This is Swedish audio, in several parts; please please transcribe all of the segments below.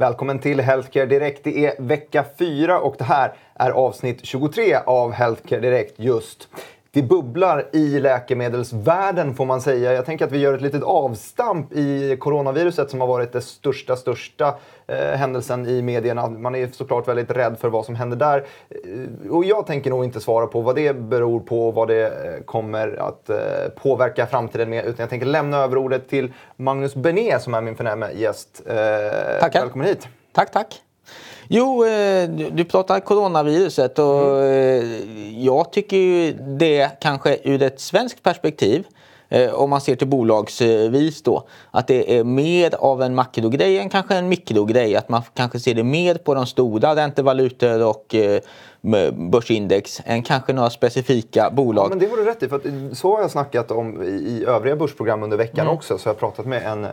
Välkommen till Healthcare Direkt. Det är vecka 4 och det här är avsnitt 23 av Healthcare Direkt just. Det bubblar i läkemedelsvärlden får man säga. Jag tänker att vi gör ett litet avstamp i coronaviruset som har varit den största, största eh, händelsen i medierna. Man är såklart väldigt rädd för vad som händer där. Eh, och jag tänker nog inte svara på vad det beror på och vad det eh, kommer att eh, påverka framtiden med. Utan jag tänker lämna över ordet till Magnus Benet som är min förnäma gäst. Eh, Tackar. Välkommen hit. Tack, tack. Jo, eh, du pratar coronaviruset och eh, jag tycker ju det kanske ur ett svenskt perspektiv eh, om man ser till bolagsvis då, att det är mer av en makrogrej än kanske en mikrogrej. Att man kanske ser det mer på de stora räntevalutor och börsindex än kanske några specifika bolag. Ja, men det du rätt i. För att så har jag snackat om i, övriga börsprogram under veckan Mm. också. Så jag har pratat med en, eh,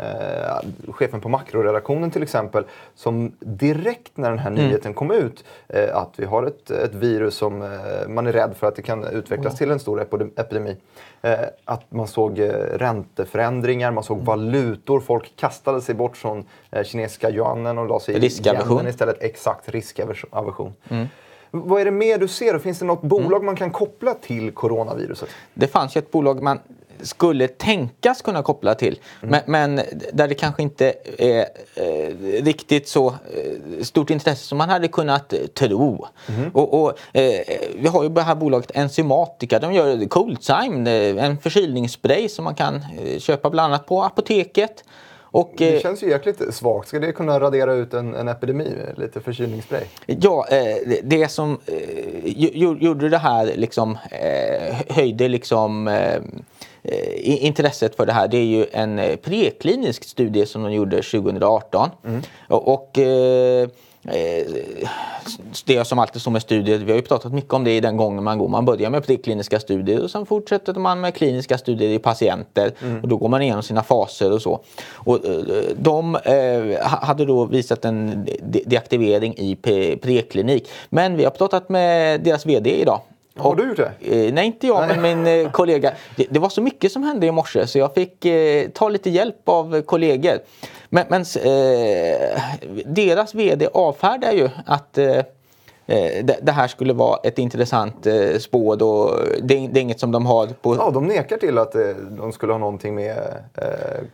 chefen på makroredaktionen till exempel. Som direkt när den här Mm. nyheten kom ut eh, att vi har ett, ett virus som eh, man är rädd för att det kan utvecklas till en stor epidem- epidemi. Eh, att man såg eh, ränteförändringar, man Mm. såg valutor. Folk kastade sig bort från eh, kinesiska yuanen och la sig i yenen istället. Exakt, riskaversion. Mm. Vad är det mer du ser? Finns det något bolag man kan koppla till coronaviruset? Det fanns ju ett bolag man skulle tänkas kunna koppla till. Men, men där det kanske inte är eh, riktigt så eh, stort intresse som man hade kunnat tro. Och, och, eh, vi har ju det här bolaget Enzymatica. De gör Coldzyme, eh, en förkylningsspray som man kan eh, köpa bland annat på apoteket. Och, Det eh, känns ju jäkligt svagt. Ska det kunna radera ut en, en epidemi? Lite förkylningsspray? Ja, eh, det- som eh, gjorde det här liksom höjde liksom intresset för det här det är ju en preklinisk studie som de gjorde 2018. Och, och eh, det är som alltid så med studier, vi har ju pratat mycket om det i den gången man går. Man börjar med prekliniska studier och sen fortsätter man med kliniska studier i patienter. Och då går man igenom sina faser och så. Och, eh, de eh, ha- hade då visat en de- deaktivering i pre- preklinik. Men vi har pratat med deras VD idag. Har du gjort det? Eh, nej, inte jag, men min eh, kollega. Det, det var så mycket som hände i morse så jag fick eh, ta lite hjälp av eh, kollegor. Men, men eh, deras VD avfärdar ju att eh, eh, det, det här skulle vara ett intressant eh, spår. Då. Det, det är inget som de har på... Ja, de nekar till att eh, de skulle ha någonting med eh,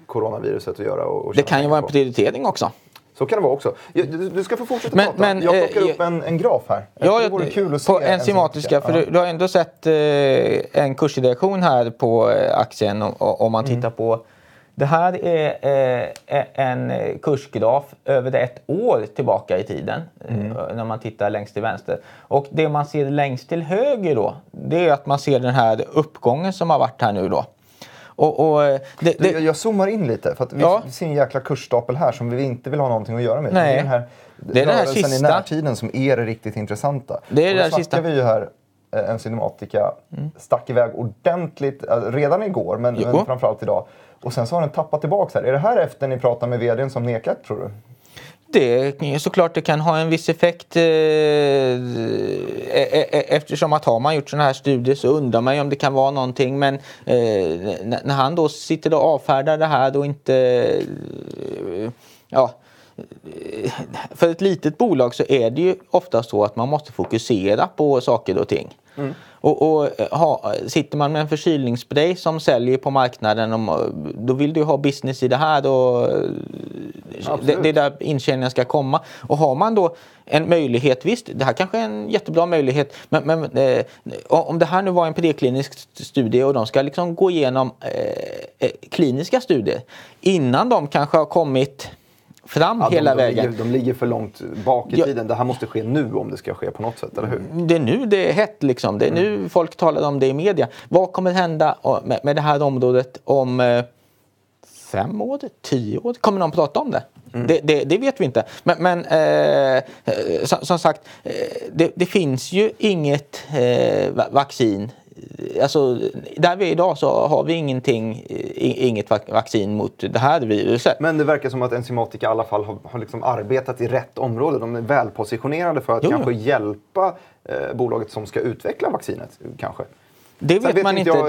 coronaviruset att göra. Och, och det kan ju vara en prioritering också. Så kan det vara också. Du, ska få fortsätta Men- prata. men, jag eh, plockar upp jag- en, en graf här. Ja, det vore kul att se på enzymatiska. För du, du har ändå sett eh, en kursreaktion här på eh, aktien om, om man tittar på det här är eh, en kursgraf över ett år tillbaka i tiden eh, när man tittar längst till vänster. Och det man ser längst till höger då, det är att man ser den här uppgången som har varit här nu då. Och, och, eh, det, det, jag zoomar in lite för vi, Ja. ser en jäkla kursstapel här som vi inte vill ha någonting att göra med. Nej. Det är den här, Det är den här rörelsen i sista. närtiden som är det riktigt intressanta. Det är snackar sista. vi ju här eh, en cinematica stack iväg ordentligt redan igår men, Jo. men framförallt idag. Och sen så har den tappat tillbaka här. Är det här efter ni pratar med vdn som nekat tror du? Det, såklart det kan ha en viss effekt eh, e- e- eftersom att har man gjort sådana här studier så undrar man ju om det kan vara någonting men eh, när han då sitter och avfärdar det här då inte eh, ja för ett litet bolag så är det ju ofta så att man måste fokusera på saker och ting. Och, och ha, sitter man med en förkylningsspray som säljer på marknaden, om, då vill du ha business i det här. Och, det, det är där intjäningen ska komma. Och har man då en möjlighet, visst det här kanske är en jättebra möjlighet, men, men eh, om det här nu var en preklinisk studie och de ska liksom gå igenom eh, eh, kliniska studier innan de kanske har kommit fram Ja, hela de, de, vägen. Ligger, de ligger för långt bak i Ja. tiden. Det här måste ske nu om det ska ske på något sätt, eller hur? Det är nu det är hett liksom. Det är nu folk talar om det i media. Vad kommer hända med, med det här området om eh, fem år, tio år? Kommer någon prata om det? Det, det, det vet vi inte. Men, men eh, eh, som, som sagt, eh, det, det finns ju inget eh, va- vaccin. Alltså, där vi är idag så har vi ingenting, inget vac- vaccin mot det här viruset. Men det verkar som att Enzymatica i alla fall har, har liksom arbetat i rätt område. De är välpositionerade för att Jo, jo. kanske hjälpa eh, bolaget som ska utveckla vaccinet. Kanske. Det Sen vet man inte jag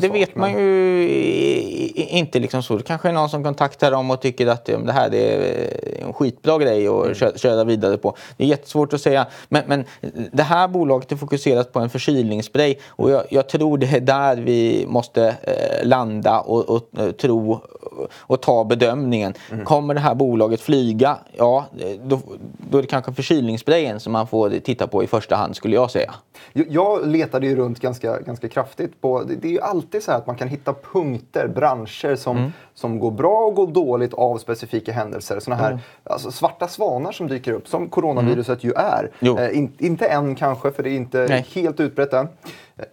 Det, vet man ju inte liksom så. Det kanske är någon som kontaktar dem och tycker att det här är en skitbra grej att Mm. kö- köra vidare på. Det är jättesvårt att säga. Men, men det här bolaget är fokuserat på en förkylningsspray och jag, jag tror det är där vi måste eh, landa och, och eh, tro och ta bedömningen. Mm. Kommer det här bolaget flyga? Ja, då, då är det kanske förkylningssprayen som man får titta på i första hand skulle jag säga. Jag- Jag letade ju runt ganska, ganska kraftigt på... Det, det är ju alltid så att man kan hitta punkter, branscher som, Mm. som går bra och går dåligt av specifika händelser. Såna här Mm. alltså, svarta svanar som dyker upp, som coronaviruset ju är. Eh, in, inte än kanske, för det är inte Nej. helt utbrett än.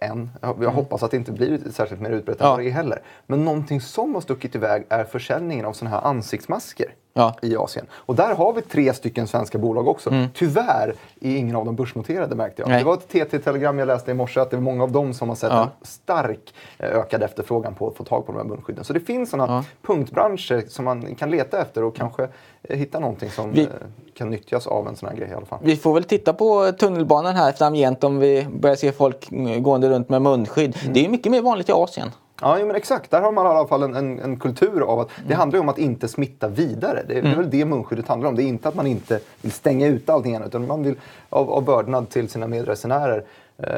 Än. Jag, jag hoppas att det inte blir särskilt mer utbrett än Ja. vad det heller. Men någonting som har stuckit iväg är försäljningen av såna här ansiktsmasker. Ja. i Asien. Och där har vi tre stycken svenska bolag också. Tyvärr är ingen av dem börsnoterade märkte jag. Mm. Nej. Det var ett TT-telegram jag läste i morse att det är många av dem som har sett Ja. en stark eh, ökad efterfrågan på att få tag på de här munskydden. Så det finns sådana Ja. punktbranscher som man kan leta efter och kanske eh, hitta någonting som Vi- eh, kan nyttjas av en sån här grej i alla fall. Vi får väl titta på tunnelbanan här framgent om vi börjar se folk mm, gående runt med munskydd. Mm. Det är mycket mer vanligt i Asien. Ja, men exakt. Där har man i alla fall en, en, en kultur av att Mm. det handlar ju om att inte smitta vidare. Det är, det är väl det munskyddet handlar om. Det är inte att man inte vill stänga ut allting annat, utan man vill av, av vördnad till sina medresenärer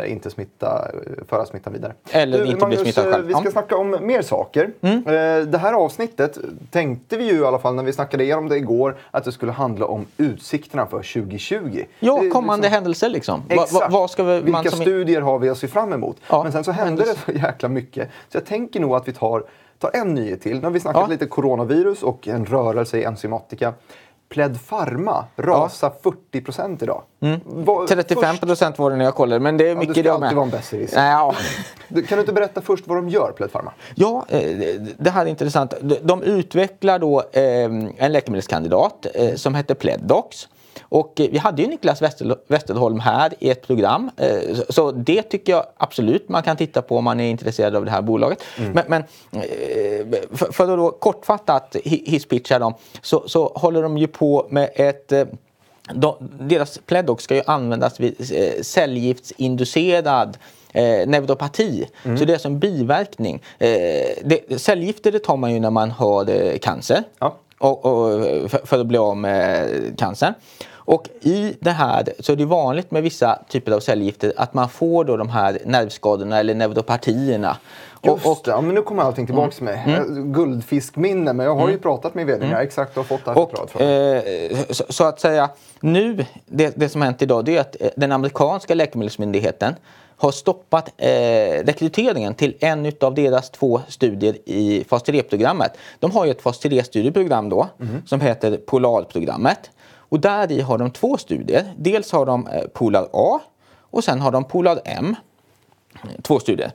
inte smitta, eh, föra smittan vidare. Eller inte bli smittad eh, själv. Vi ska Ja. Mm. snacka om mer saker. Eh, det här avsnittet tänkte vi ju i alla fall när vi snackade igenom det igår att det skulle handla om utsikterna för 2020. Ja, kommande liksom- händelser liksom. Va, va, Exakt. vad ska vi, Vilka som, studier har vi att se fram emot? Ja, Men sen så händer det så jäkla mycket. Så jag tänker nog att vi tar, tar en nyhet till. Nu har vi snackat Ja. lite coronavirus och en rörelse i enzymatika. Pledpharma rasar 40 procent idag. Vad- 35 först- procent var det när jag kollade, men det är du mycket ska det alltid med. vara en besserwisser. Ja, Du- Kan du inte berätta först vad de gör, Pledpharma? Ja, eh, det här är intressant. De- De utvecklar då eh, en läkemedelskandidat eh, som heter Pleddox. Och eh, vi hade ju Niklas Westerholm här i ett program. eh, så- det tycker jag absolut man kan titta på om man är intresserad av det här bolaget. Men, men eh, för, att då kortfattat hi- hisspitcha dem så, så håller de ju på med ett de, deras Pleddox ska ju användas vid eh, cellgiftsinducerad eh, neuropati. Så det är som biverkning. Eh, det, cellgifter det tar man ju när man har eh, cancer. Ja. Och, och, för, för att bli av med cancer. Och i det här så är det vanligt med vissa typer av cellgifter att man får då de här nervskadorna eller neuropatierna. Just Och, och, ja, men nu kommer allting tillbaks till mig. Eh, Guldfiskminne, men jag har ju pratat med vdn exakt och fått det här förklarat för mig. eh, så, så att säga, nu, det, det som hänt idag, det är att eh, den amerikanska läkemedelsmyndigheten har stoppat eh, rekryteringen till en av deras två studier i fas 3-programmet. De har ju ett fas 3-studieprogram då som heter Polarprogrammet. Och där i har de två studier. Dels har de eh, Polar A och sen har de Polar M två studier.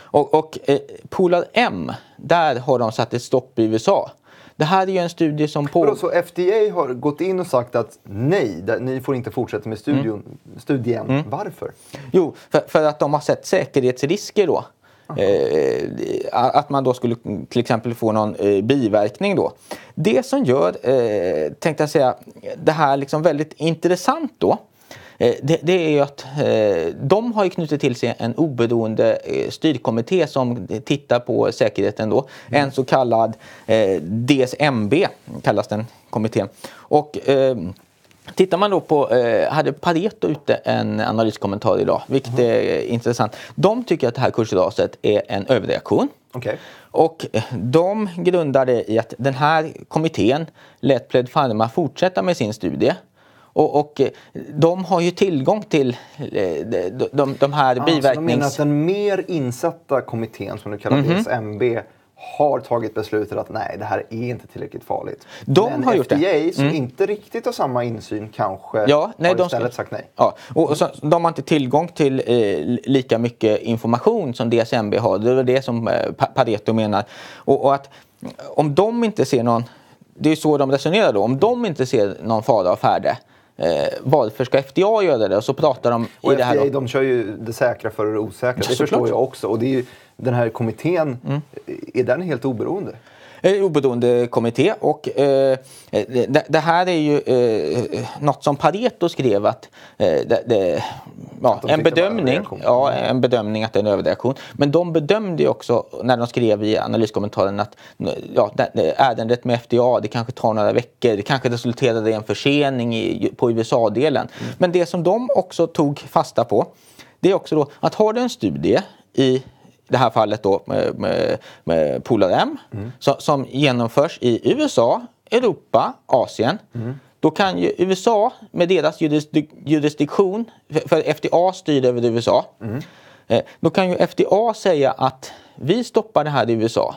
Och, och eh, Polar M, där har de satt ett stopp i USA. Det här är ju en studie som på... så FDA har gått in och sagt att nej, ni får inte fortsätta med studion, studien. Varför? Jo, för, för att de har sett säkerhetsrisker då. Eh, att man då skulle till exempel få någon eh, biverkning då. Det som gör, eh, tänkte jag säga, det här liksom väldigt intressant då. Eh, det, det är ju att eh, de har knutit till sig en oberoende eh, styrkommitté som tittar på säkerheten då. En så kallad eh, DSMB kallas den kommittén. Och eh, Tittar man då på, eh, hade Pareto ute en analyskommentar idag, vilket är intressant. De tycker att det här kursraset är en överreaktion. Okej. Och eh, de grundade i att den här kommittén lät Pled Pharma fortsätta med sin studie. Och, och eh, de har ju tillgång till eh, de, de, de här Ah, så de menar biverknings... att den mer insatta kommittén, som du kallar Mhm. DSMB, har tagit beslutet att nej, det här är inte tillräckligt farligt. De Men har gjort FDA, det. Mm. som inte riktigt har samma insyn, kanske Ja, nej, har de istället ska- sagt nej. Ja, och, och så, de har inte tillgång till eh, lika mycket information som DSMB har. Det är det som eh, Pa- Pareto menar. Och, och att om de inte ser någon, det är så de resonerar då, om de inte ser någon fara av färde, eh, varför ska FDA göra det? Och så pratar de Och i det här. FDA, då. de kör ju det säkra för det osäkra. Det såklart. förstår jag också. Och det är ju, den här kommittén, Mm. är den helt oberoende? Eh, oberoende kommitté och eh, det, det, här är ju eh, något som Pareto skrev att eh, det, det, ja, en bedömning, ja, en bedömning att det är en överreaktion. Men de bedömde också när de skrev i analyskommentaren att ja, ärendet med FDA det kanske tar några veckor, det kanske resulterade i en försening i, på USA-delen. Mm. Men det som de också tog fasta på det är också då att har du en studie i det här fallet då med, med, med Polar M mm. så, som genomförs i USA, Europa, Asien. Mm. Då kan ju USA med deras jurisdiktion, för FDA styr över USA. Mm. Eh, då kan ju FDA säga att vi stoppar det här i USA.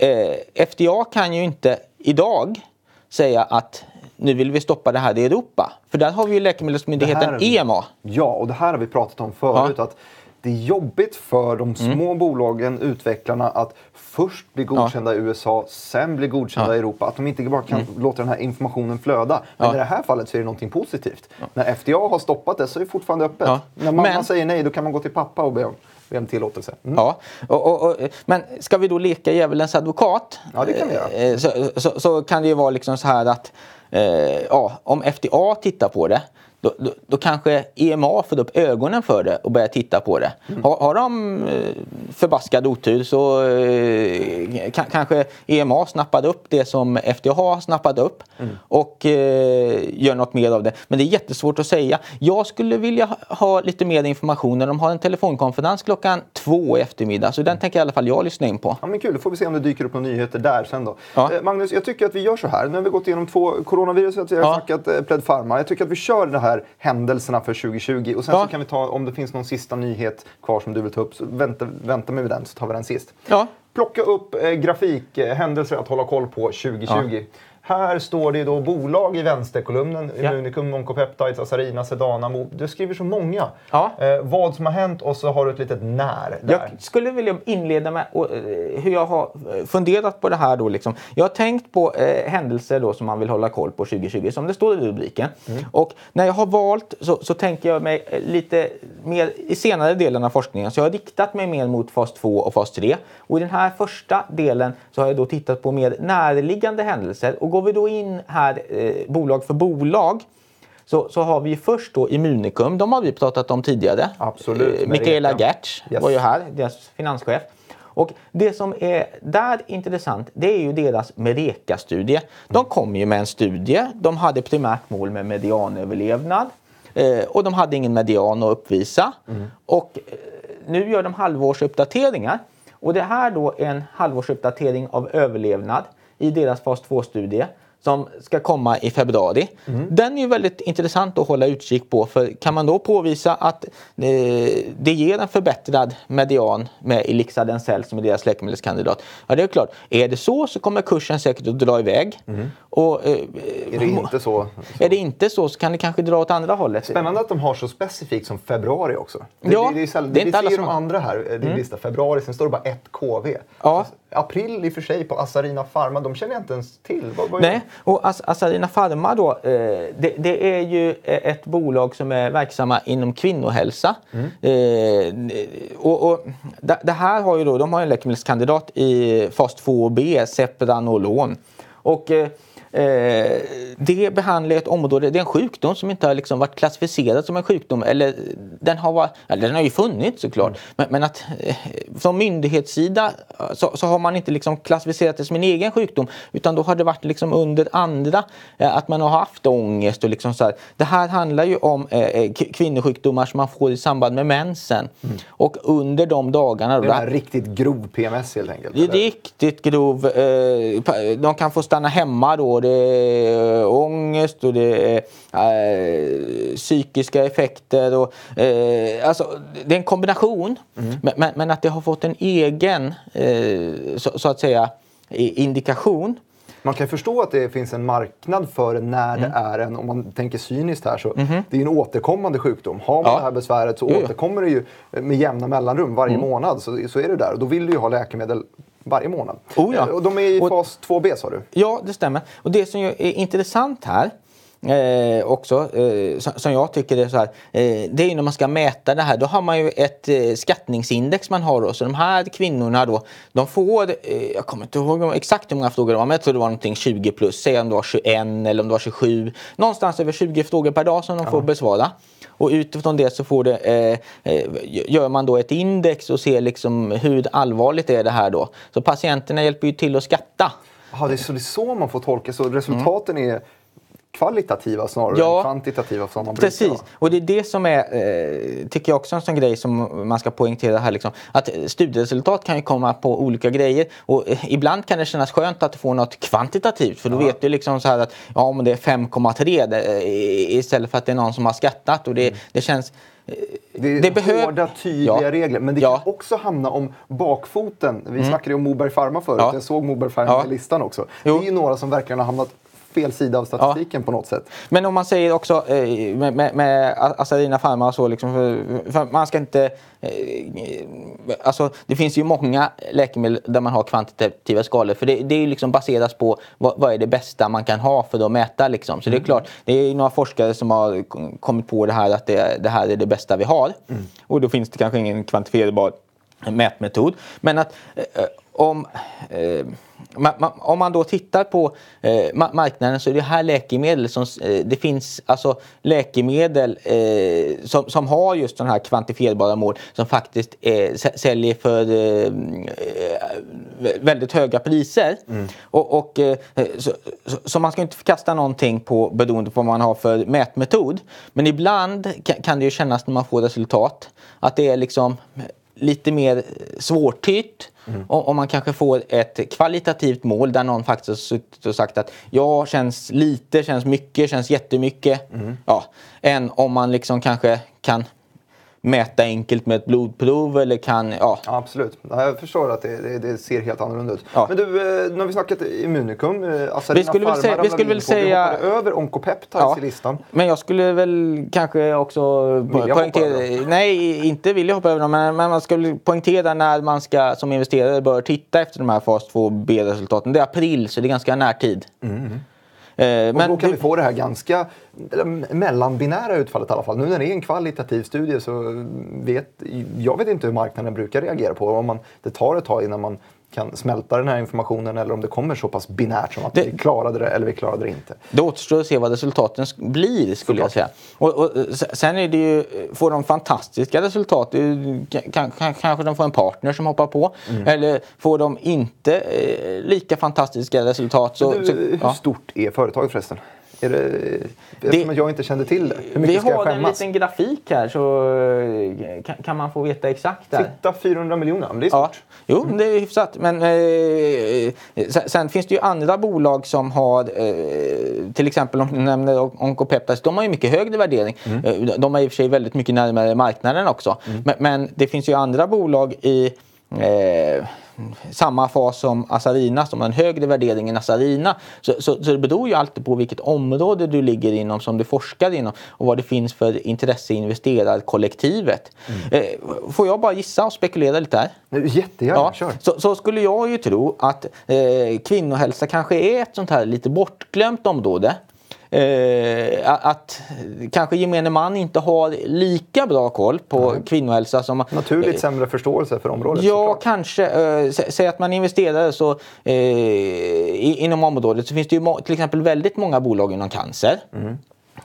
Eh, FDA kan ju inte idag säga att nu vill vi stoppa det här i Europa. För där har vi ju Läkemedelsmyndigheten här, EMA. Ja, och det här har vi pratat om förut. Ja. Att det är jobbigt för de små mm. bolagen, utvecklarna, att först bli godkända ja. i USA, sen bli godkända ja. i Europa. Att de inte bara kan mm. låta den här informationen flöda. Men ja. i det här fallet så är det någonting positivt. När FDA har stoppat det så är det fortfarande öppet. När mamma men... säger nej, då kan man gå till pappa och be om be om tillåtelse. Mm. Ja, och, och, och, men ska vi då leka djävulens advokat? Ja, det kan vi göra. Eh, så, så, så, kan det ju vara liksom så här att eh, ja, om FDA tittar på det då, då, då, kanske EMA får upp ögonen för det och börjar titta på det. Mm. Har, har de eh, förbaskad otur så eh, kan, kanske EMA snappade upp det som FDA snappade upp mm. och eh, gör något mer av det. Men det är jättesvårt att säga. Jag skulle vilja ha lite mer information när de har en telefonkonferens klockan två i eftermiddag. Så den tänker i alla fall jag lyssna in på. Ja, men kul, då får vi se om det dyker upp några nyheter där sen då. Ja. Eh, Magnus, jag tycker att vi gör så här. Nu har vi gått igenom två coronavirus, vi har ja. snackat eh, Pledpharma. Pharma. Jag tycker att vi kör det här händelserna för 2020 och sen ja. så kan vi ta om det finns någon sista nyhet kvar som du vill ta upp. Så vänta, vänta med den så tar vi den sist. Ja. Plocka upp eh, grafikhändelser att hålla koll på 2020. Här står det då bolag i vänsterkolumnen. Ja. Immunicum, Oncopeptides, Asarina, Sedana. Du skriver så många. Ja. Eh, vad som har hänt och så har du ett litet när. Där. Jag skulle vilja inleda med och, eh, hur jag har eh, funderat på det här. Då, liksom. Jag har tänkt på eh, händelser då som man vill hålla koll på 2020, som det står i rubriken. Mm. Och när jag har valt så, så tänker jag mig eh, lite mer i senare delen av forskningen. Så jag har riktat mig mer mot fas 2 och fas 3. Och i den här första delen så har jag då tittat på mer närliggande händelser. Och går vi då in här eh, bolag för bolag så, så har vi först då Immunicum. De har vi pratat om tidigare. Absolut. Eh, Mikaela Gertz yes. var ju här, deras finanschef. Och det som är där intressant det är ju deras Mereka-studie. De kom ju med en studie. De hade primärt mål med medianöverlevnad. Eh, och de hade ingen median att uppvisa. Mm. Och eh, nu gör de halvårsuppdateringar. Och det här då är en halvårsuppdatering av överlevnad i deras fas 2-studie som ska komma i februari. Mm. Den är ju väldigt intressant att hålla utkik på för kan man då påvisa att eh, det ger en förbättrad median med Elixadencel som är deras läkemedelskandidat. Ja det är klart, är det så så kommer kursen säkert att dra iväg. Mm. Och, eh, är det inte så, så, Är det inte så så kan det kanske dra åt andra hållet. Spännande att de har så specifikt som februari också. Det, ja, det, det, är, det, det är inte alla som... de andra här, din mm. lista, februari, sen står det bara ett KV. Ja. April i och för sig på Asarina Pharma, de känner jag inte ens till. Vad, vad Nej, och As Asarina Pharma då, eh, det, det, är ju ett bolag som är verksamma inom kvinnohälsa. Mm. Eh, och, och det, här har ju då, de har en läkemedelskandidat i fas 2B, Sepranolon. Och eh, Eh, det behandlar ett område, det är en sjukdom som inte har liksom varit klassificerad som en sjukdom. Eller den har, varit, eller den har ju funnits såklart. Mm. Men, men, att eh, från myndighetssida så, så, har man inte liksom klassificerat det som en egen sjukdom. Utan då har det varit liksom under andra, eh, att man har haft ångest och liksom så här. Det här handlar ju om eh, eh kvinnosjukdomar som man får i samband med mensen. Mm. Och under de dagarna... Det är riktigt grov PMS helt enkelt? Riktigt grov. Eh, de kan få stanna hemma då det är ångest och det är äh, psykiska effekter. Och, äh, alltså, det är en kombination. Mm. Men, men, att det har fått en egen, äh, så, så, att säga, indikation. Man kan förstå att det finns en marknad för när mm. det är en, om man tänker cyniskt här, så mm. det är en återkommande sjukdom. Har man ja. det här besväret så jo, återkommer det ju med jämna mellanrum varje mm. månad. Så, så är det där. Och då vill du ju ha läkemedel varje månad. Oh ja. Och de är i fas 2B sa du? Ja, det stämmer. Och det som är intressant här eh, också, eh, som, som jag tycker är så här. Eh, det är ju när man ska mäta det här, då har man ju ett eh, skattningsindex man har då. Så de här kvinnorna då, de får, eh, jag kommer inte ihåg exakt hur många frågor det var, men jag tror det var någonting 20 plus. Säg om det var 21 eller om det var 27. Någonstans över 20 frågor per dag som de får besvara. Och utifrån det så får det, eh, eh gör man då ett index och ser liksom hur allvarligt är det här då. Så patienterna hjälper ju till att skatta. Jaha, det är så, det är så man får tolka, så resultaten är kvalitativa snarare Ja. än kvantitativa som man Precis, brukar vara. och det är det som är, eh, tycker jag också är en sån grej som man ska poängtera här. Liksom. Att studieresultat kan ju komma på olika grejer och eh, ibland kan det kännas skönt att får något kvantitativt för då vet du liksom så här att ja, men det är 5,3 det, eh, istället för att det är någon som har skattat och det, det känns Det är Det behöv- hårda, tydliga Ja. regler. Men det Ja. kan också hamna om bakfoten. Vi snackade ju om Moberg Pharma förut. Ja. Jag såg Moberg Pharma Ja. listan också. Jo. Det är ju några som verkligen har hamnat fel sida av statistiken på något sätt. Men om man säger också eh, med, med, med Asarina Pharma och så, liksom, för, för man ska inte... Eh, alltså, det finns ju många läkemedel där man har kvantitativa skalor. För det, det är ju liksom baseras på vad, vad är det bästa man kan ha för att mäta. Liksom. Så det är klart, det är några forskare som har kommit på det här att det, det här är det bästa vi har. Och då finns det kanske ingen kvantifierbar mätmetod. Men att eh, om, eh, om man då tittar på eh, ma- marknaden så är det här läkemedel som eh, det finns alltså läkemedel eh, som, som har just sådana här kvantifierbara mål som faktiskt sä- säljer för väldigt höga priser. Och, och, eh, så, så, man ska inte förkasta någonting på, beroende på vad man har för mätmetod. Men ibland kan det ju kännas när man får resultat att det är liksom lite mer svårtytt. Om, om man kanske får ett kvalitativt mål där någon faktiskt har suttit och sagt att ja, känns lite, känns mycket, känns jättemycket. Ja, än om man liksom kanske kan mäta enkelt med ett blodprov eller kan, ja. Ja, absolut. Ja, jag förstår att det, det, det ser helt annorlunda ut. Ja. Men du, eh, nu har vi snackat Immunicum. eh, Asarina Vi skulle väl Pharma säga- vi skulle väl säga- Vi över Oncopeptides Ja. i listan. Men jag skulle väl kanske också Vilja poängtera... Nej, inte vilja hoppa över dem. Men, men man skulle poängtera när man ska som investerare bör titta efter de här fas 2B-resultaten. Det är april, så det är ganska närtid. Eh, Och men då kan det- vi få det här ganska mellanbinära utfallet i alla fall. Nu när det är en kvalitativ studie så vet jag vet inte hur marknaden brukar reagera på Om man, det tar ett tag innan man kan smälta den här informationen eller om det kommer så pass binärt som att Det- vi klarade det eller vi klarade det inte. Det återstår att se vad resultaten blir skulle jag säga. Och, och, s- sen är det ju, får de fantastiska resultat, kan, kan, kanske de får en partner som hoppar på. Mm. Eller får de inte eh, lika fantastiska resultat så... du, så hur ja. stort är företaget förresten? Är det, eftersom jag inte kände till det. Hur mycket Vi ska jag har en skämmas? liten grafik här så eh, kan, kan man få veta exakt där. Titta 400 miljoner, men det är Ja, stort. jo, det är hyfsat. Men eh, sen, sen finns det ju andra bolag som har, eh, till exempel om du nämner On- Oncopeptides, de har ju mycket högre värdering. Eh, de har i och för sig väldigt mycket närmare marknaden också. Men, men det finns ju andra bolag i eh, samma fas som Asarina som har en högre värdering än Asarina. Så, så, så det beror ju alltid på vilket område du ligger inom som du forskar inom och vad det finns för intresse i investerarkollektivet. Eh, får jag bara gissa och spekulera lite här? Jättegärna, Ja, kör. så, så skulle jag ju tro att eh, kvinnohälsa kanske är ett sånt här lite bortglömt område. Eh, att, kanske gemene man inte har lika bra koll på kvinnohälsa som... Naturligt sämre förståelse för området Ja, såklart. kanske. Eh, sä- säg att man investerar så, eh, i, inom området så finns det ju till exempel väldigt många bolag inom cancer.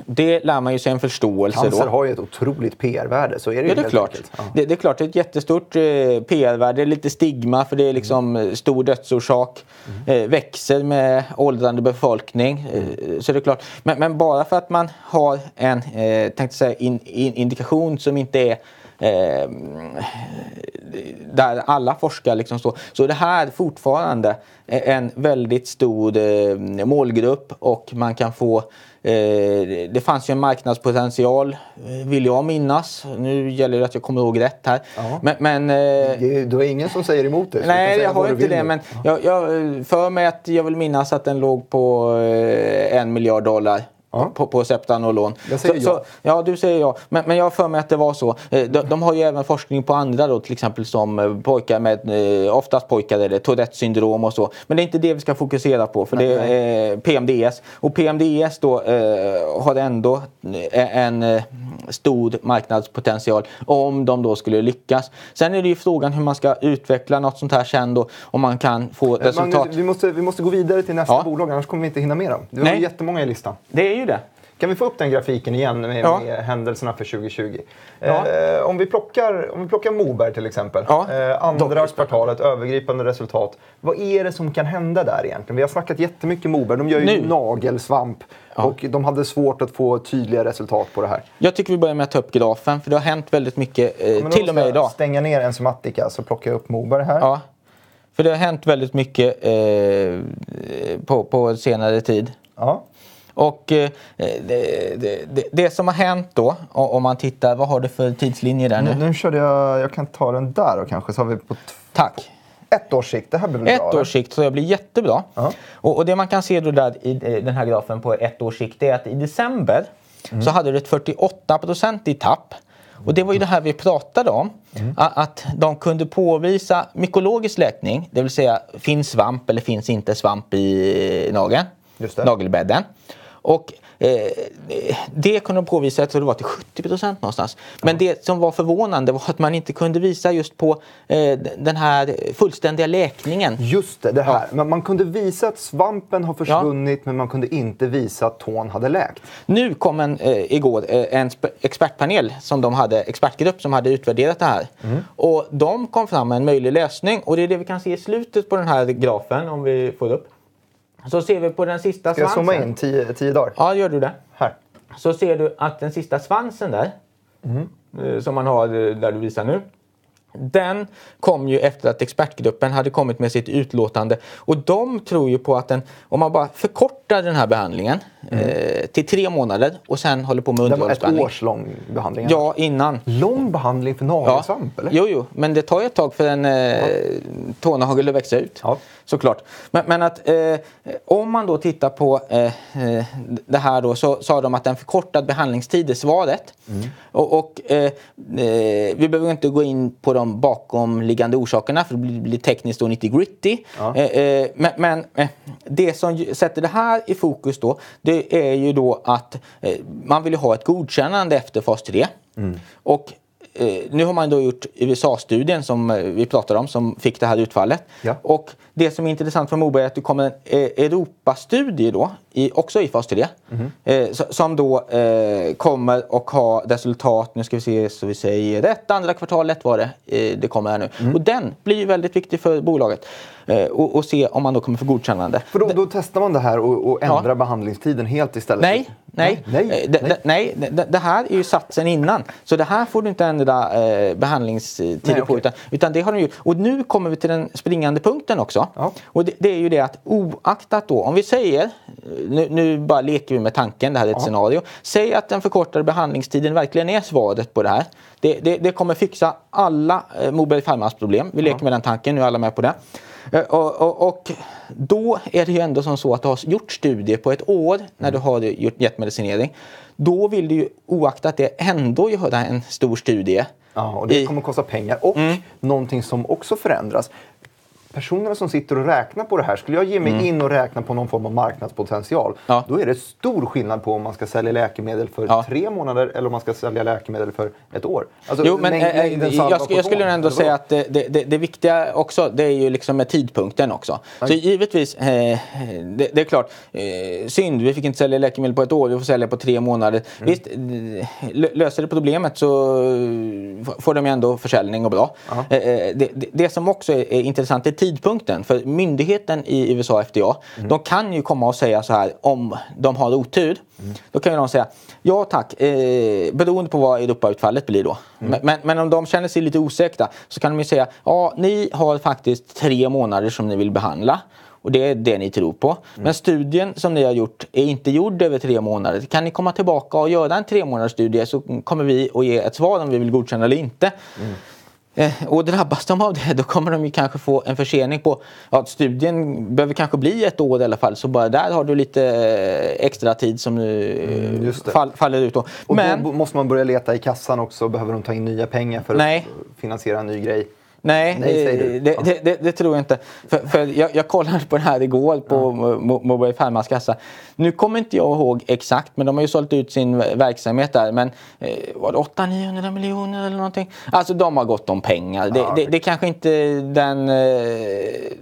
Det lär man ju sig en förståelse Mm. Cancer då. har ju ett otroligt PR-värde, så är det ju Ja, det är klart. Ja. Det, det är klart, det är ett jättestort eh, PR-värde, lite stigma för det är liksom eh, stor dödsorsak. Eh, växer med åldrande befolkning. Eh, så det är klart. Men, men bara för att man har en eh, tänkte säga, in, in, indikation som inte är eh, där alla forskar liksom så, så är det här fortfarande en väldigt stor eh, målgrupp och man kan få eh, det fanns ju en marknadspotential eh, vill jag minnas. Nu gäller det att jag kommer ihåg rätt här. Ja. Men, men eh, är- Du har ingen som säger emot det. Nej, jag har inte det. Men jag, jag för mig att jag vill minnas att den låg på en miljard dollar Ja. på, på Septanolon. Jag säger så, ja. Så, ja, du säger ja. Men, men jag har för mig att det var så. Eh, De, de har ju även forskning på andra då, till exempel som eh, pojkar med, eh, oftast pojkar är det Tourettes syndrom och så. Men det är inte det vi ska fokusera på för det är eh, PMDS. Och PMDS då eh, har ändå en stor marknadspotential om de då skulle lyckas. Sen är det ju frågan hur man ska utveckla något sånt här sen då om man kan få resultat. Magnus, vi, måste, vi måste gå vidare till nästa Ja. bolag, annars kommer vi inte hinna med dem. Det var Nej. jättemånga i listan. Det är ju det. Kan vi få upp den grafiken igen med, Ja. med händelserna för 2020? Ja. Eh, om, vi plockar, om vi plockar Moberg till exempel. Ja. Eh, andra kvartalet, övergripande resultat. Vad är det som kan hända där egentligen? Vi har snackat jättemycket Moberg. De gör ju Nu. nagelsvamp. Och de hade svårt att få tydliga resultat på det här. Jag tycker vi börjar med att ta upp grafen för det har hänt väldigt mycket eh, till och med idag. stänga ner Enzymatica så plockar jag upp Moberg här. Ja. För det har hänt väldigt mycket eh, på, på senare tid. Ja. Och eh, det, det, det, som har hänt då, om man tittar, vad har du för tidslinje där nu? Nu, nu körde jag, jag kan ta den där och kanske så har vi på Tack. ett års sikt. Det här blir bra? Ett års sikt så det blir jättebra. Ja. Och, och det man kan se då där i den här grafen på ett års sikt är att i december så hade du ett 48 i tapp. Och det var ju det här vi pratade om. a- Att de kunde påvisa mykologisk läkning, det vill säga finns svamp eller finns inte svamp i nageln, nagelbädden. Och eh, det kunde de påvisa, jag tror det var till 70 procent någonstans. Men det som var förvånande var att man inte kunde visa just på eh, den här fullständiga läkningen. Just det, det här. Men man kunde visa att svampen har försvunnit men man kunde inte visa att tån hade läkt. Nu kom en, eh, igår eh, en expertpanel som de hade, expertgrupp som hade utvärderat det här. Mm. Och de kom fram med en möjlig lösning och det är det vi kan se i slutet på den här grafen om vi får upp. Så ser vi på den sista Ska jag svansen. zooma in tio, tio dagar? Ja, gör du det. Här. Så ser du att den sista svansen där, Mm. eh, som man har eh, där du visar nu. Den kom ju efter att expertgruppen hade kommit med sitt utlåtande. Och de tror ju på att den, om man bara förkortar den här behandlingen eh, till tre månader och sen håller på med Mm. Det var ett underhållsbehandling. års lång behandling. Ja, innan. Lång behandling för Ja. nagelsvamp eller? Jo, jo, men det tar ju ett tag för en eh, tånagel att växa ut. Ja. Såklart. Men, men att eh, om man då tittar på eh, eh, det här då så sa de att en förkortad behandlingstid är svaret. Mm. Och, och eh, eh, vi behöver inte gå in på de bakomliggande orsakerna för det blir, tekniskt och nitty gritty. Ja. Eh, men men det som sätter det här i fokus då det är ju då att man vill ha ett godkännande efter fas 3. Mm. Och nu har man då gjort USA-studien som eh, vi pratade om som fick det här utfallet. Ja. Och det som är intressant för Moberg är att det kommer en eh, Europastudie då, i, också i fas 3. Mhm. Eh, so- som då eh, kommer och ha resultat, nu ska vi se så vi säger rätt, andra kvartalet var det eh, det kommer här nu. Mm. Och den blir ju väldigt viktig för bolaget. Eh, och, och se om man då kommer få godkännande. För då, då testar man det här och, och ändrar Ja. behandlingstiden helt istället? Nej, nej. Nej, Eh, det, nej. nej det, det här är ju satsen innan. Så det här får du inte ändra eh, behandlingstider Nej, på. okej. Utan, utan det har de gjort. Och nu kommer vi till den springande punkten också. Ja. Och det, det är ju det att oaktat då, om vi säger, nu, nu bara leker vi med tanken, det här är ett scenario. Säg att den förkortade behandlingstiden verkligen är svaret på det här. Det, det, det kommer fixa alla eh, Moberg Pharmas problem. Vi leker med den tanken, nu är alla med på det. Eh, Och, och, och då är det ju ändå som så att du har gjort studier på ett år när du har gjort gett medicinering. Då vill du ju oaktat det ändå göra en stor studie. Ja, och det kommer kosta pengar. Och Mm. någonting som också förändras. Personerna som sitter och räknar på det här, skulle jag ge mig in och räkna på någon form av marknadspotential, Mm. Ja. då är det stor skillnad på om man ska sälja läkemedel för Ja. tre månader eller om man ska sälja läkemedel för ett år. Alltså, Jo, men eh, eh, salva jag, skulle, jag skulle ändå eller säga att det, det, det, viktiga också, det är ju liksom med tidpunkten också. Så givetvis, eh, det, det är klart, eh, synd, vi fick inte sälja läkemedel på ett år, vi får sälja på tre månader. Mm. Visst, eh, lö- löser det problemet så eh, får de ju ändå försäljning och bra. Eh, eh, det som också är, är intressant är tidpunkten. För myndigheten i USA, FDA, Mm. de kan ju komma och säga så här om de har otur. Då kan ju de säga ja tack, eh, beroende på vad Europautfallet blir då. Men, men, men om de känner sig lite osäkra så kan de ju säga ja ni har faktiskt tre månader som ni vill behandla. Och det är det ni tror på. Men studien som ni har gjort är inte gjord över tre månader. Kan ni komma tillbaka och göra en tre månaders studie så kommer vi att ge ett svar om vi vill godkänna eller inte. Eh, och drabbas de av det då kommer de ju kanske få en försening på, ja studien behöver kanske bli ett år i alla fall så bara där har du lite eh, extra tid som nu Mm, fall, faller ut då. Och Men, då måste man börja leta i kassan också. Behöver de ta in nya pengar för Nej. att finansiera en ny grej? Nej, Nej, det, det, det, det tror jag inte. För, för jag, jag kollade på det här igår på Mo- Mobile Pharmas kassa. Nu kommer inte jag ihåg exakt, men de har ju sålt ut sin verksamhet där. Men var det 800-900 miljoner eller någonting? Alltså de har gått om pengar. Det, Ja, det, det är kanske inte den eh,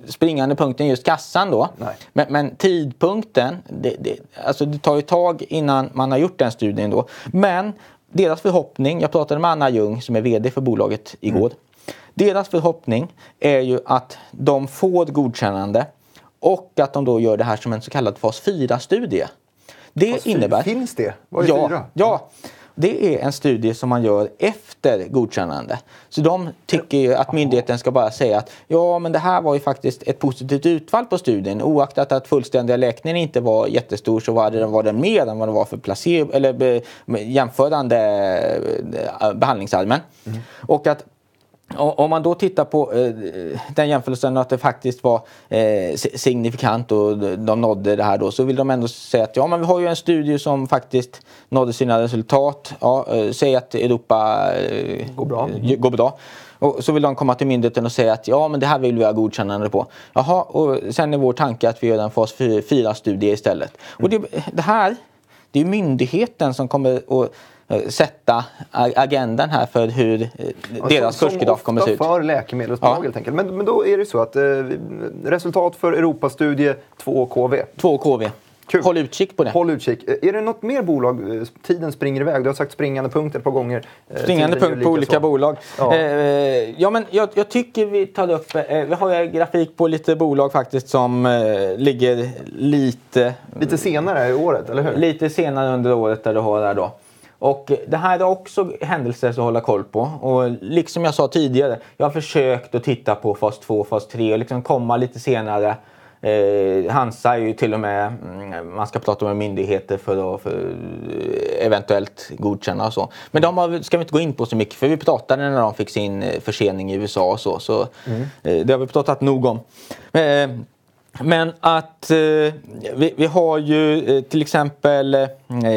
springande punkten just kassan då. Men, men tidpunkten, det, alltså det tar ju tag innan man har gjort den studien då. Men deras förhoppning, jag pratade med Anna Ljung som är VD för bolaget igår. Deras förhoppning är ju att de får godkännande och att de då gör det här som en så kallad fas 4-studie. Det Fas fy- innebär... Finns det? Vad är ja, fyra? ja, det är en studie som man gör efter godkännande. Så de tycker ju att myndigheten ska bara säga att ja, men det här var ju faktiskt ett positivt utfall på studien. Oaktat att fullständiga läkningen inte var jättestor så var det, var mer än vad det var för placebo, eller be, jämförande eh, behandlingsarmen. Och att Om man då tittar på eh, den jämförelsen att det faktiskt var eh, si- signifikant och de nådde det här då så vill de ändå säga att ja men vi har ju en studie som faktiskt nådde sina resultat. Ja, eh, säg att Europa Går bra. går bra. Och så vill de komma till myndigheten och säga att ja men det här vill vi ha godkännande på. Jaha, och sen är vår tanke att vi gör en fas 4-studie istället. Och det, det här, det är myndigheten som kommer att sätta a- agendan här för hur eh, deras Som- kursgraf kommer se ut. för läkemedelsbolag Ja. helt enkelt. Men, men då är det så att eh, resultat för Europastudie 2KV. 2 KV. Kul. Håll utkik på det. Håll utkik. Eh, Är det något mer bolag? eh, Tiden springer iväg. Du har sagt springande punkt ett par gånger. Eh, Springande tiden punkt på lika olika så. bolag. Ja. Eh, ja, men jag, jag tycker vi tar upp, eh, vi har grafik på lite bolag faktiskt som eh, ligger lite, Lite senare i året, eller hur? lite senare under året där du har det här då. Och det här är också händelser att hålla koll på. Och liksom jag sa tidigare, jag har försökt att titta på fas 2 fas 3 och liksom komma lite senare. Eh, Hansa är ju till och med, mm, man ska prata med myndigheter för att för, eh, eventuellt godkänna och så. Men de har, ska vi inte gå in på så mycket för vi pratade när de fick sin eh, försening i USA och så. så eh, det har vi pratat nog om. Eh, men att eh, vi, vi har ju till exempel eh,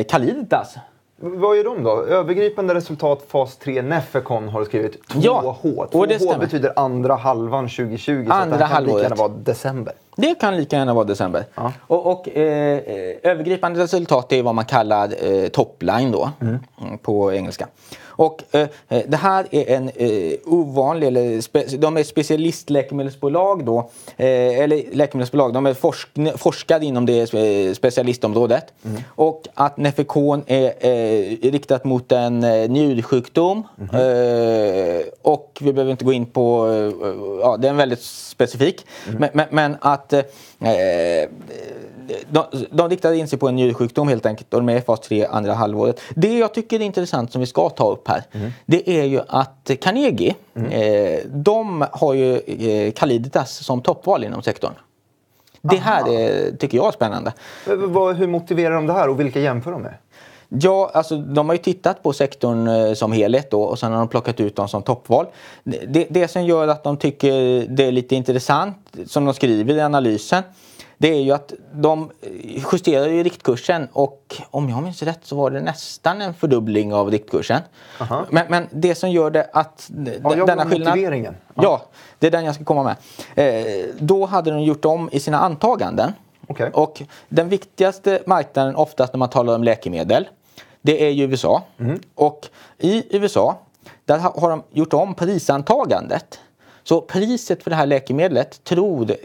Caliditas. Vad är de då? Övergripande resultat fas 3 Nefecon har du skrivit 2H. Ja, 2H och det stämmer. betyder andra halvan 2020. så att Andra det här kan lika gärna vara december. Det kan lika gärna vara december. Ja. Och, och eh, eh, övergripande resultat är vad man kallar eh, topline då mm, på engelska. Och eh, eh, det här är en eh, ovanlig, eller spe, de är specialistläkemedelsbolag då, eh, eller läkemedelsbolag, de är forsk, forskare inom det specialistområdet. Och att Nefecon är eh, riktat mot en njursjukdom eh, och vi behöver inte gå in på, ja det är en väldigt specifik. Men, men, men att eh, de, de riktade in sig på en njursjukdom helt enkelt och de är i fas 3 andra halvåret. Det jag tycker är intressant som vi ska ta upp här det är ju att Carnegie eh, de har ju eh, Caliditas som toppval inom sektorn. Det här är, tycker jag är spännande. Eh, Hur motiverar de det här och vilka jämför de med? Ja, alltså de har ju tittat på sektorn eh, som helhet då och sen har de plockat ut dem som toppval. Det, det som gör att de tycker det är lite intressant, som de skriver i analysen, det är ju att de justerar ju riktkursen och om jag minns rätt så var det nästan en fördubbling av riktkursen. Men, men det som gör det att Ja, jag denna skillnad... motiveringen. Ja. det är den jag ska komma med. Eh, då hade de gjort om i sina antaganden. Okej. Och den viktigaste marknaden oftast när man talar om läkemedel, det är ju USA. Och i USA, där ha- har de gjort om prisantagandet. Så priset för det här läkemedlet tror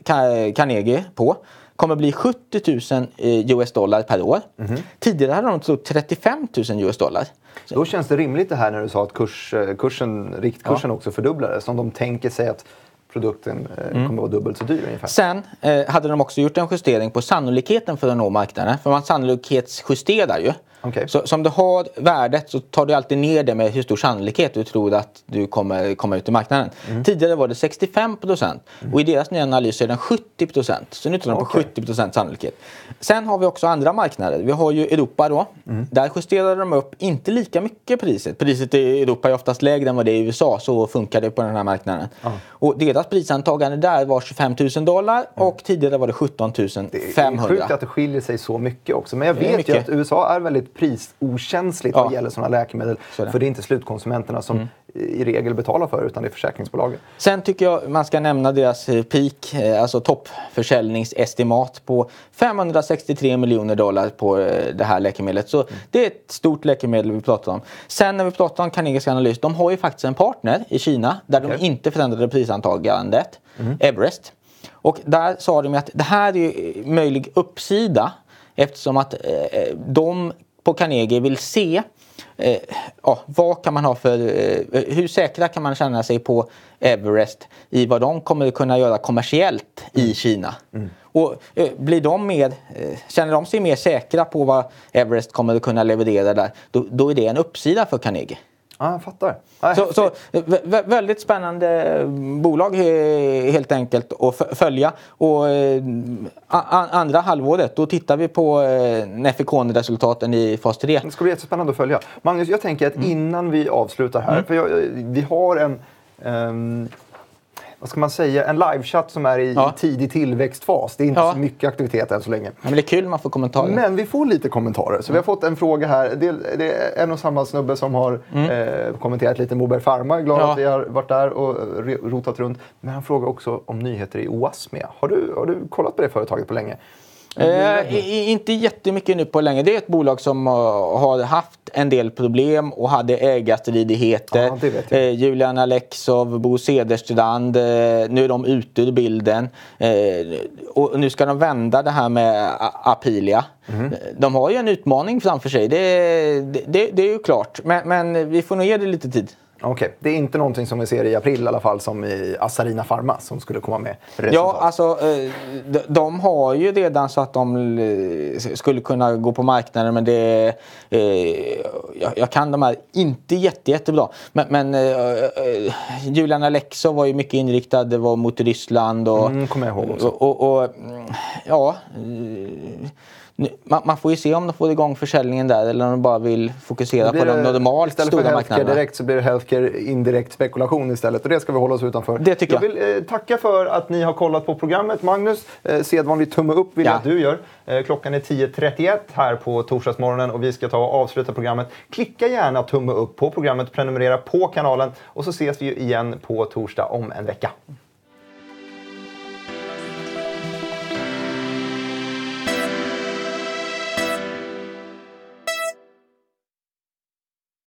Carnegie på kommer bli 70 000 eh, US dollar per år. Tidigare hade de trott 35 000 US dollar. Då känns det rimligt det här när du sa att kurs, eh, kursen, riktkursen också fördubblades. Om de tänker sig att produkten eh, Mm. kommer vara dubbelt så dyr ungefär. Sen eh, hade de också gjort en justering på sannolikheten för att nå marknaden. För man sannolikhetsjusterar ju. Okej. Så som du har värdet så tar du alltid ner det med hur stor sannolikhet du tror att du kommer komma ut i marknaden. Mm. Tidigare var det 65 procent och i deras nya analys är den 70 procent. Så nu tror de på Okej. 70 procent sannolikhet. Sen har vi också andra marknader. Vi har ju Europa då. Mm. Där justerar de upp inte lika mycket priset. Priset i Europa är oftast lägre än vad det är i USA. Så funkar det på den här marknaden. Och deras prisantagande där var 25 000 dollar och tidigare var det 17 Det är 500. sjukt att det skiljer sig så mycket också. Men jag vet ju att USA är väldigt prisokänsligt Ja. vad gäller sådana läkemedel. Så det. För det är inte slutkonsumenterna som i regel betalar för utan det är försäkringsbolagen. Sen tycker jag man ska nämna deras eh, peak, eh, alltså toppförsäljningsestimat på 563 miljoner dollar på eh, det här läkemedlet. Så det är ett stort läkemedel vi pratar om. Sen när vi pratar om Carnegies analys, de har ju faktiskt en partner i Kina där de Okej. inte förändrade prisantagandet, Everest. Och där sa de att det här är ju möjlig uppsida eftersom att eh, de på Carnegie vill se eh, ja, vad kan man ha för, eh, hur säkra kan man känna sig på Everest i vad de kommer kunna göra kommersiellt i Kina. Och eh, blir de mer, eh, känner de sig mer säkra på vad Everest kommer att kunna leverera där, då, då är det en uppsida för Carnegie. Ja, jag fattar. Ja, Så, så vä- vä- väldigt spännande eh, bolag eh, helt enkelt att följa. Och eh, andra halvåret då tittar vi på eh, Neficon-resultaten i fas 3. Det ska bli jättespännande att följa. Magnus, jag tänker att innan vi avslutar här, för jag, vi har en, ehm, vad ska man säga, en livechatt som är i Ja. tidig tillväxtfas. Det är inte Ja. så mycket aktivitet än så länge. Men det är kul man får kommentarer. Men vi får lite kommentarer. Så vi har fått en fråga här. Det, det är en och samma snubbe som har eh, kommenterat lite Moberg Pharma. Glad Ja. att vi har varit där och rotat runt. Men han frågar också om nyheter i Oasmia. Har du, har du kollat på det företaget på länge? Eh, inte jättemycket nu på länge. Det är ett bolag som eh, har haft en del problem och hade ägarstridigheter. Ja. Eh, Julian Alexov, Bo Cederstrand, eh, nu är de ute ur bilden. Eh, och nu ska de vända det här med Apilia. Eh, De har ju en utmaning framför sig, det, det, det, det är ju klart. Men, men vi får nog ge det lite tid. Okej, det är inte någonting som vi ser i april i alla fall som i Assarina Pharma som skulle komma med resultat. Ja, alltså eh, de, har ju redan så att de eh, skulle kunna gå på marknaden men det eh, jag, kan de här inte jätte, jättebra. Men, men Julian Alexov var ju mycket inriktad det var mot Ryssland och, Mm, kommer jag ihåg också. och, och, och ja man, man får ju se om de får igång försäljningen där eller om de bara vill fokusera på de normalt istället stora för healthcare marknaderna. direkt så blir det healthcare indirekt spekulation istället. Och det ska vi hålla oss utanför. Det tycker jag. vill eh, tacka för att ni har kollat på programmet. Magnus, eh, sedvanlig tumme upp vill jag Ja. att du gör. Eh, klockan är 10.31 här på torsdagsmorgonen och vi ska ta och avsluta programmet. Klicka gärna tumme upp på programmet, prenumerera på kanalen och så ses vi ju igen på torsdag om en vecka.